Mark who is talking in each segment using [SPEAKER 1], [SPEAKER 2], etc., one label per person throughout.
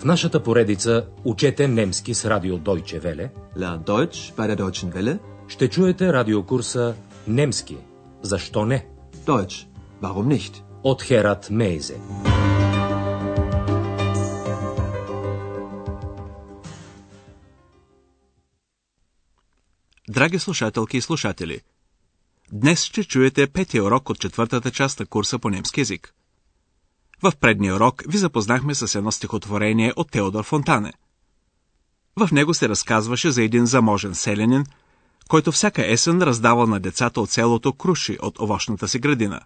[SPEAKER 1] В нашата поредица Учете немски с радио Deutsche Welle
[SPEAKER 2] Lern Deutsch bei der Deutschen Welle.
[SPEAKER 1] ще чуете радиокурса Немски. Защо не?
[SPEAKER 2] Deutsch. Warum nicht?
[SPEAKER 1] От Херат Мейзе.
[SPEAKER 3] Драги слушателки и слушатели, днес ще чуете петия урок от четвъртата част на курса по немски язик. В предния урок ви запознахме с едно стихотворение от Теодор Фонтане. В него се разказваше за един заможен селянин, който всяка есен раздавал на децата от селото круши от овощната си градина.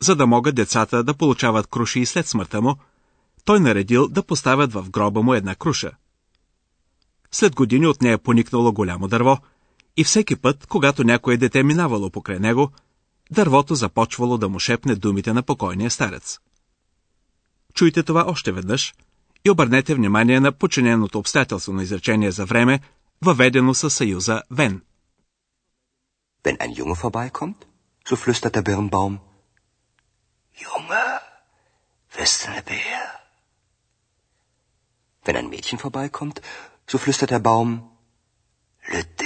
[SPEAKER 3] За да могат децата да получават круши и след смъртта му, той наредил да поставят в гроба му една круша. След години от нея поникнало голямо дърво и всеки път, когато някое дете минавало покрай него, дървото започвало да му шепне думите на покойния старец. Чуйте това още веднъж и обърнете внимание на починеното обстоятелство изречение за време, въведено със съюза «вен».
[SPEAKER 4] Wenn ein Junge vorbeikommt, so flüstert der Birnbaum, Junge, wirst du Bär? Wenn ein Mädchen vorbeikommt, so flüstert der Baum, Lütern,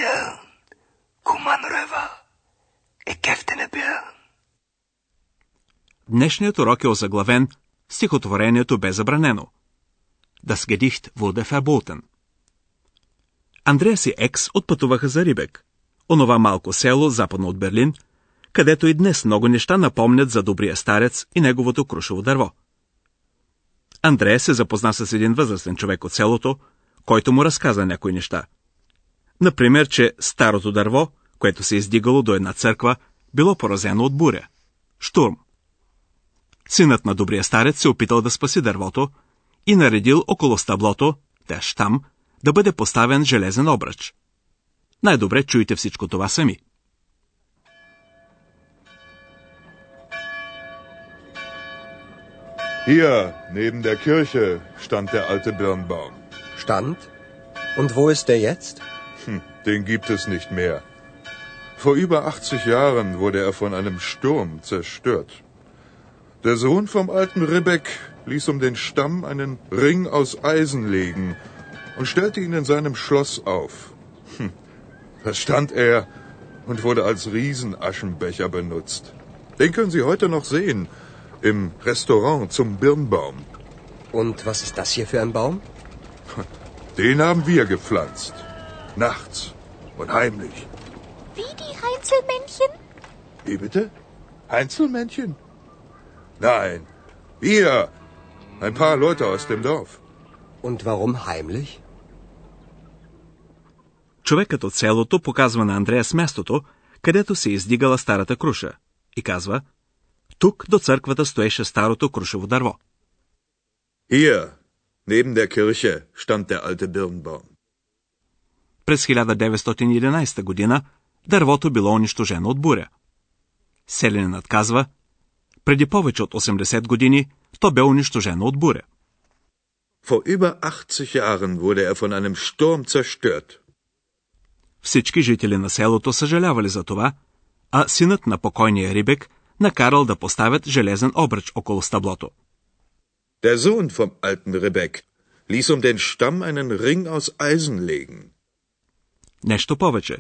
[SPEAKER 3] Днешният урок е озаглавен Стихотворението бе забранено. Das Gedicht wurde verboten. Андреас и Екс отпътуваха за Рибек, онова малко село западно от Берлин, където и днес много неща напомнят за добрия старец и неговото крушово дърво. Андрея се запозна с един възрастен човек от селото, който му разказа някои неща. Например, че старото дърво, което се издигало до една църква, било поразено от буря. Штурм. Синът на добрия старец се опитал да спаси дървото и наредил около стъблото, те щам, да бъде поставен железен обръч. Най-добре чуйте всичко това сами.
[SPEAKER 5] Hier, neben der Kirche, stand der alte Birnbaum.
[SPEAKER 6] Stand? Und wo ist der jetzt?
[SPEAKER 5] Hm, den gibt es nicht mehr. Vor über 80 Jahren wurde er von einem Sturm zerstört. Der Sohn vom alten Ribbeck ließ um den Stamm einen Ring aus Eisen legen und stellte ihn in seinem Schloss auf. Hm, da stand er und wurde als Riesenaschenbecher benutzt. Den können Sie heute noch sehen im Restaurant zum Birnbaum.
[SPEAKER 6] Und was ist das hier für ein Baum?
[SPEAKER 5] Den haben wir gepflanzt. Nachts und heimlich.
[SPEAKER 7] Wie die Heinzelmännchen?
[SPEAKER 5] Wie bitte? Einzelmännchen? Nein, wir. Ein paar Leute aus dem Dorf.
[SPEAKER 6] Und warum heimlich?
[SPEAKER 3] Човекът от селото показва на Андреас мястото, където се издигала старата круша и казва, тук до църквата стоеше старото крушево дърво.
[SPEAKER 5] Hier, neben der Kirche, stand der alte Birnbaum.
[SPEAKER 3] През 1911 година дървото било унищожено от буря. Селенинът казва, преди повече от 80 години то бе унищожено от буря.
[SPEAKER 5] Vor über 80 Jahren wurde er von einem Sturm zerstört.
[SPEAKER 3] Всички жители на селото съжалявали за това, а синът на покойния Рибек накарал да поставят железен обръч около стъблото.
[SPEAKER 5] Der Sohn vom alten Rebek ließ um den Stamm einen Ring aus Eisen legen.
[SPEAKER 3] Нещо повече.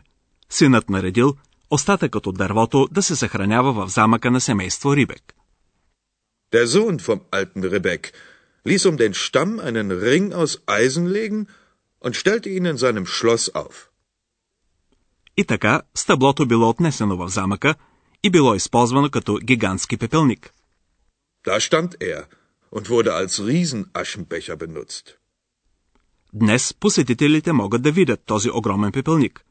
[SPEAKER 3] Синът наредил остатъкът от дървото да се съхранява в замъка на семейство Рибек.
[SPEAKER 5] Der Sohn vom alten Rebek ließ um den Stamm einen Ring aus Eisen legen und stellte ihn in seinem Schloss auf.
[SPEAKER 3] И така стъблото било отнесено в замъка и било използвано като гигантски пепелник.
[SPEAKER 5] Da stand er und wurde als Riesenaschenbecher benutzt.
[SPEAKER 3] Днес посетителите могат да видят този огромен пепелник.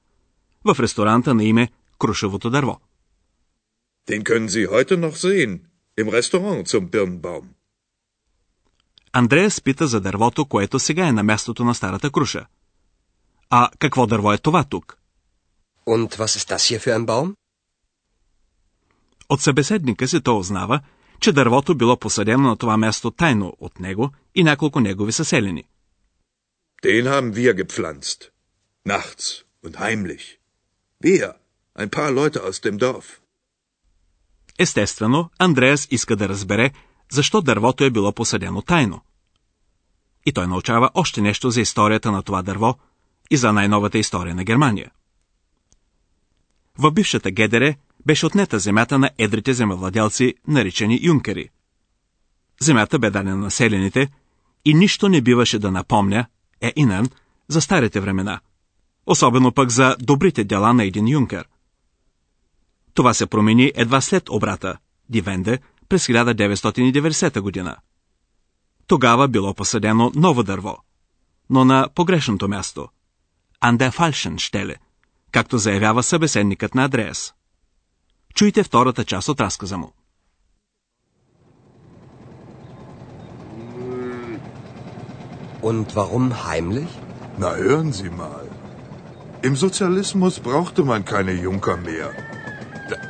[SPEAKER 3] В ресторанта на име Крушевото дърво.
[SPEAKER 5] Den können Sie heute noch sehen im Restaurant zum Birnbaum.
[SPEAKER 3] Андрея спита за дървото, което сега е на мястото на старата круша. А какво дърво е това тук?
[SPEAKER 6] Und was ist das hier für ein Baum?
[SPEAKER 3] От събеседника си то узнава, че дървото било посадено на това място тайно от него и няколко негови съселени.
[SPEAKER 5] Den haben wir gepflanzt. Nachts und heimlich. Wir, ein paar Leute aus dem Dorf.
[SPEAKER 3] Естествено, Андреас иска да разбере защо дървото е било посадено тайно. И той научава още нещо за историята на това дърво и за най-новата история на Германия. В бившата Гедере беше отнета земята на едрите земевладелци, наричани юнкери. Земята бе дадена на населените и нищо не биваше да напомня, е инан, за старите времена, особено пък за добрите дела на един юнкер. Това се промени едва след обрата, Дивенде, през 1990 година. Тогава било посадено ново дърво, но на погрешното място. Анде Фалшен щеле, както заявява събеседникът на Адреас. Чуйте втората част от разказа му.
[SPEAKER 6] Und warum heimlich?
[SPEAKER 5] Na hören Sie mal. Im Sozialismus brauchte man keine Junker mehr.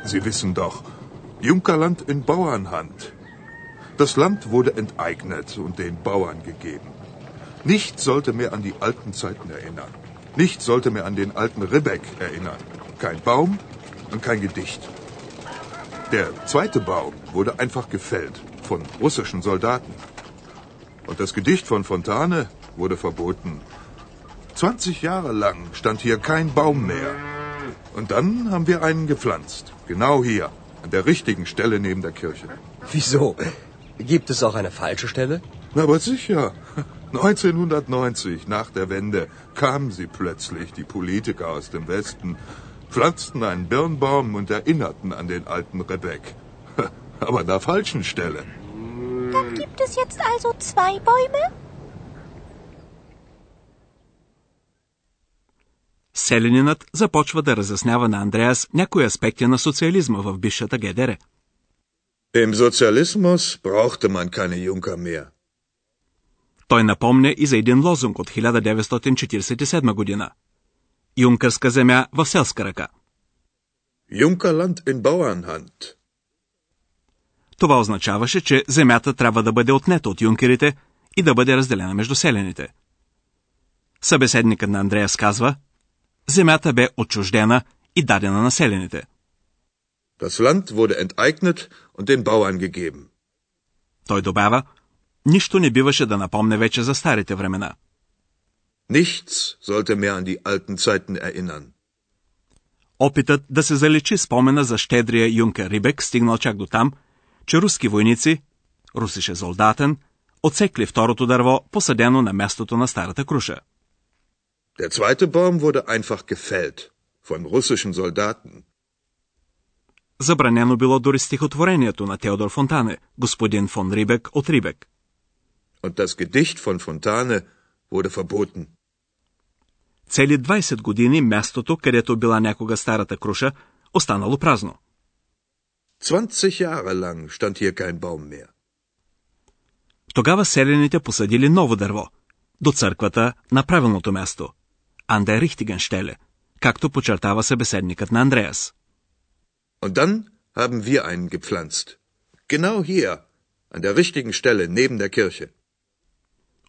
[SPEAKER 5] Sie wissen doch, Junkerland in Bauernhand. Das Land wurde enteignet und den Bauern gegeben. Nichts sollte mehr an die alten Zeiten erinnern. Nichts sollte mehr an den alten Ribbeck erinnern. Kein Baum und kein Gedicht. Der zweite Baum wurde einfach gefällt von russischen Soldaten. Und das Gedicht von Fontane wurde verboten. 20 Jahre lang stand hier kein Baum mehr. Und dann haben wir einen gepflanzt. Genau hier, an der richtigen Stelle neben der Kirche.
[SPEAKER 6] Wieso? Gibt es auch eine falsche Stelle?
[SPEAKER 5] Na, aber sicher. 1990, nach der Wende, kamen sie plötzlich, die Politiker aus dem Westen, pflanzten einen Birnbaum und erinnerten an den alten Rebek. Aber an der falschen Stelle.
[SPEAKER 7] Dann gibt es jetzt also zwei Bäume?
[SPEAKER 3] Селянинът започва да разяснява на Андреас някои аспекти на социализма в бившата ГДР.
[SPEAKER 5] Im Sozialismus brauchte man keine Junker mehr.
[SPEAKER 3] Той напомня и за един лозунг от 1947 година. Юнкърска земя в селска ръка.
[SPEAKER 5] Junkerland in Bauernhand.
[SPEAKER 3] Това означаваше, че земята трябва да бъде отнета от юнкерите и да бъде разделена между селените. Събеседникът на Андреас казва, земята бе отчуждена и дадена на населените.
[SPEAKER 5] Das Land wurde enteignet und den Bauern gegeben.
[SPEAKER 3] Той добавя, нищо не биваше да напомне вече за старите времена.
[SPEAKER 5] Nichts sollte mehr an die alten Zeiten erinnern.
[SPEAKER 3] Опитът да се заличи спомена за щедрия юнкер Рибек стигнал чак до там, че руски войници, русише солдатен, отсекли второто дърво, посадено на мястото на старата круша.
[SPEAKER 5] Der zweite Baum wurde einfach gefällt von russischen Soldaten.
[SPEAKER 3] Забранено било дори стихотворението на Теодор Фонтане, господин фон Рибек от Рибек.
[SPEAKER 5] Und das Gedicht von Fontane wurde verboten.
[SPEAKER 3] Цели 20 години мястото, където била някога старата круша, останало празно.
[SPEAKER 5] 20 Jahre lang stand hier kein Baum mehr.
[SPEAKER 3] Тогава селените посадили ново дърво, до църквата на правилното място, Анде Рихтигенштеле, както подчертава събеседникът на Андреас.
[SPEAKER 5] Und dann haben wir einen gepflanzt. Genau hier, an der richtigen Stelle neben der Kirche.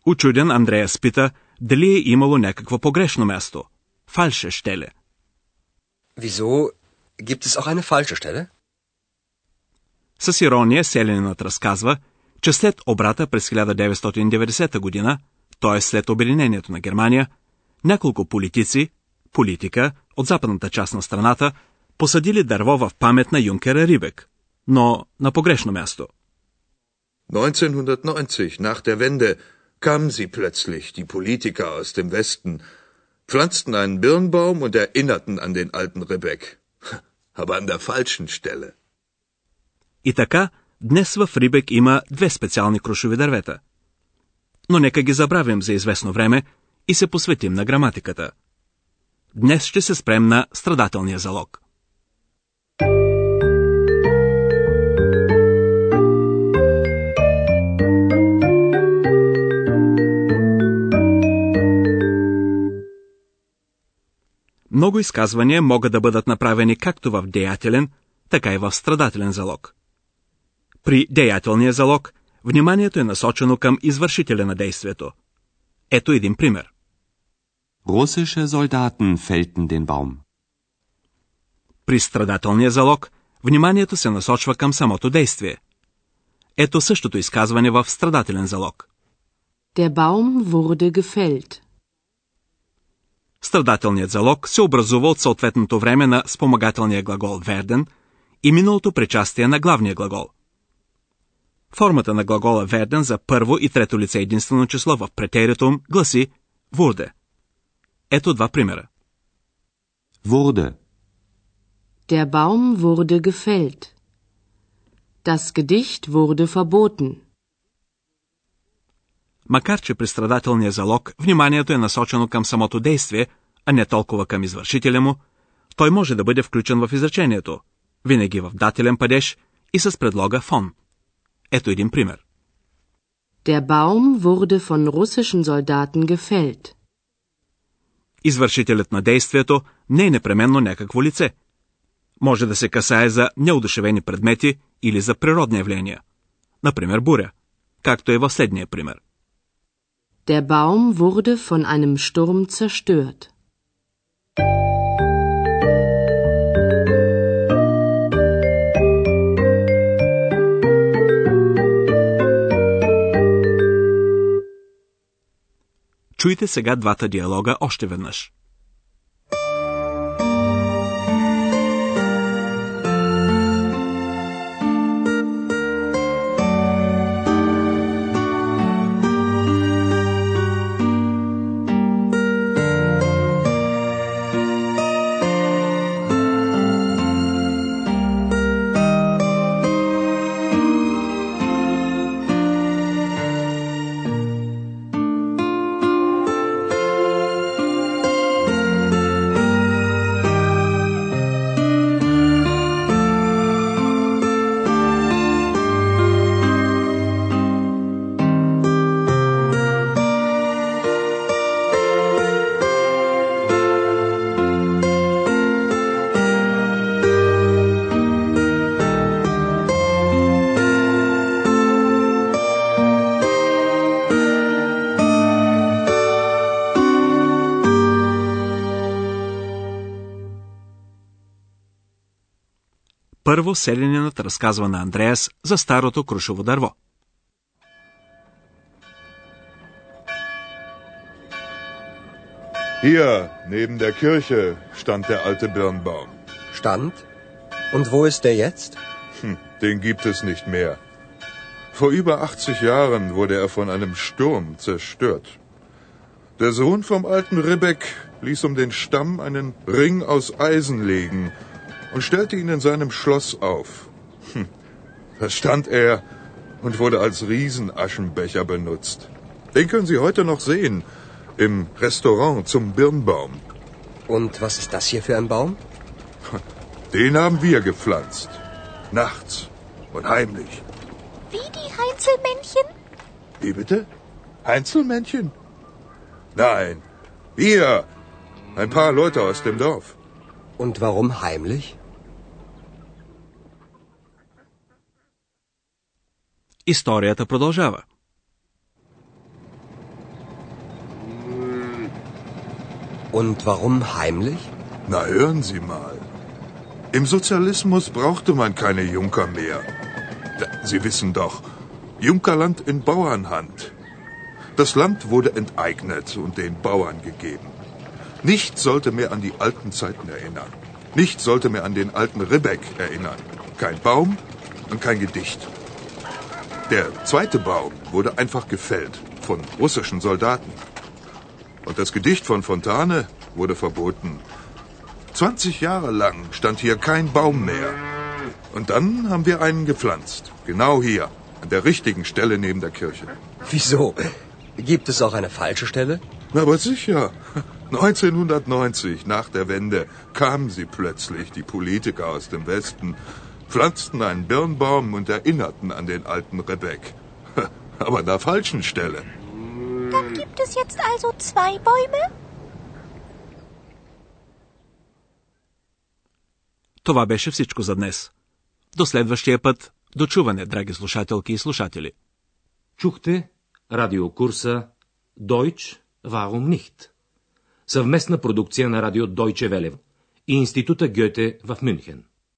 [SPEAKER 3] Учуден Андреас пита дали е имало някакво погрешно място. Фалше щеле.
[SPEAKER 6] Wieso? Gibt es auch eine falsche Stelle?
[SPEAKER 3] С ирония селенинът разказва, че след обрата през 1990 година, т.е. след обединението на Германия, няколко политици, политика от западната част на страната, посадили дърво в памет на юнкера Рибек, но на погрешно място.
[SPEAKER 5] 1990, nach der Wende, kamen sie plötzlich, die Politiker aus dem Westen, pflanzten einen Birnbaum und erinnerten an den alten Rebek. Aber an der falschen Stelle.
[SPEAKER 3] И така, днес в Рибек има две специални крушови дървета. Но нека ги забравим за известно време и се посветим на граматиката. Днес ще се спрем на страдателния залог. Много изказвания могат да бъдат направени както в деятелен, така и в страдателен залог. При деятелния залог вниманието е насочено към извършителя на действието. Ето един пример.
[SPEAKER 8] Russische Soldaten fällten den Baum.
[SPEAKER 3] При страдателния залог вниманието се насочва към самото действие. Ето същото изказване в страдателен залог.
[SPEAKER 9] Der Baum wurde gefällt.
[SPEAKER 3] Страдателният залог се образува от съответното време на спомагателния глагол верден и миналото причастие на главния глагол. Формата на глагола верден за първо и трето лице единствено число в претеритум гласи wurde. Ето два примера.
[SPEAKER 8] Wurde.
[SPEAKER 9] Der Baum wurde gefällt. Das Gedicht wurde verboten.
[SPEAKER 3] Макар че при страдателния залог вниманието е насочено към самото действие, а не толкова към извършителя му, той може да бъде включен в изречението, винаги в дателен падеж и с предлога фон. Ето един пример.
[SPEAKER 9] Der Baum wurde von russischen Soldaten gefällt.
[SPEAKER 3] Извършителят на действието не е непременно някакво лице. Може да се касае за неудушевени предмети или за природни явления. Например, буря, както е в следния пример.
[SPEAKER 9] Der Baum wurde von einem Sturm zerstört.
[SPEAKER 3] Чуйте сега двата диалога още веднъж. Първо селянинът разказва на Андреас за старото крушово дърво.
[SPEAKER 5] Hier, neben der Kirche, stand der alte Birnbaum.
[SPEAKER 6] Stand? Und wo ist der jetzt?
[SPEAKER 5] Hm, den gibt es nicht mehr. Vor über 80 Jahren wurde er von einem Sturm zerstört. Der Sohn vom alten Ribbeck ließ um den Stamm einen Ring aus Eisen legen und stellte ihn in seinem Schloss auf. Hm, da stand er und wurde als Riesenaschenbecher benutzt. Den können Sie heute noch sehen im Restaurant zum Birnbaum.
[SPEAKER 6] Und was ist das hier für ein Baum?
[SPEAKER 5] Den haben wir gepflanzt. Nachts und heimlich.
[SPEAKER 7] Wie die Heinzelmännchen?
[SPEAKER 5] Wie bitte? Einzelmännchen? Nein, wir. Ein paar Leute aus dem Dorf.
[SPEAKER 6] Und warum heimlich?
[SPEAKER 3] Историята продължава.
[SPEAKER 6] Und warum heimlich?
[SPEAKER 5] Na, hören Sie mal. Im Sozialismus brauchte man keine Junker mehr. Sie wissen doch, Junkerland in Bauernhand. Das Land wurde enteignet und den Bauern gegeben. Nichts sollte mehr an die alten Zeiten erinnern. Nichts sollte mehr an den alten Ribbeck erinnern. Kein Baum und kein Gedicht. Der zweite Baum wurde einfach gefällt von russischen Soldaten. Und das Gedicht von Fontane wurde verboten. 20 Jahre lang stand hier kein Baum mehr. Und dann haben wir einen gepflanzt. Genau hier, an der richtigen Stelle neben der Kirche.
[SPEAKER 6] Wieso? Gibt es auch eine falsche Stelle?
[SPEAKER 5] Na, aber sicher. 1990, nach der Wende, kamen sie plötzlich, die Politiker aus dem Westen, pflanzten einen Birnbaum und erinnerten an den alten Rebek. Aber an der falschen Stelle.
[SPEAKER 7] Dann gibt es jetzt also zwei Bäume?
[SPEAKER 3] Това беше всичко за днес. До следващия път, до чуване, драги слушателки и слушатели.
[SPEAKER 1] Чухте радиокурса Deutsch Warum nicht? Съвместна продукция на радио Deutsche Welle и Института Гьоте в Мюнхен.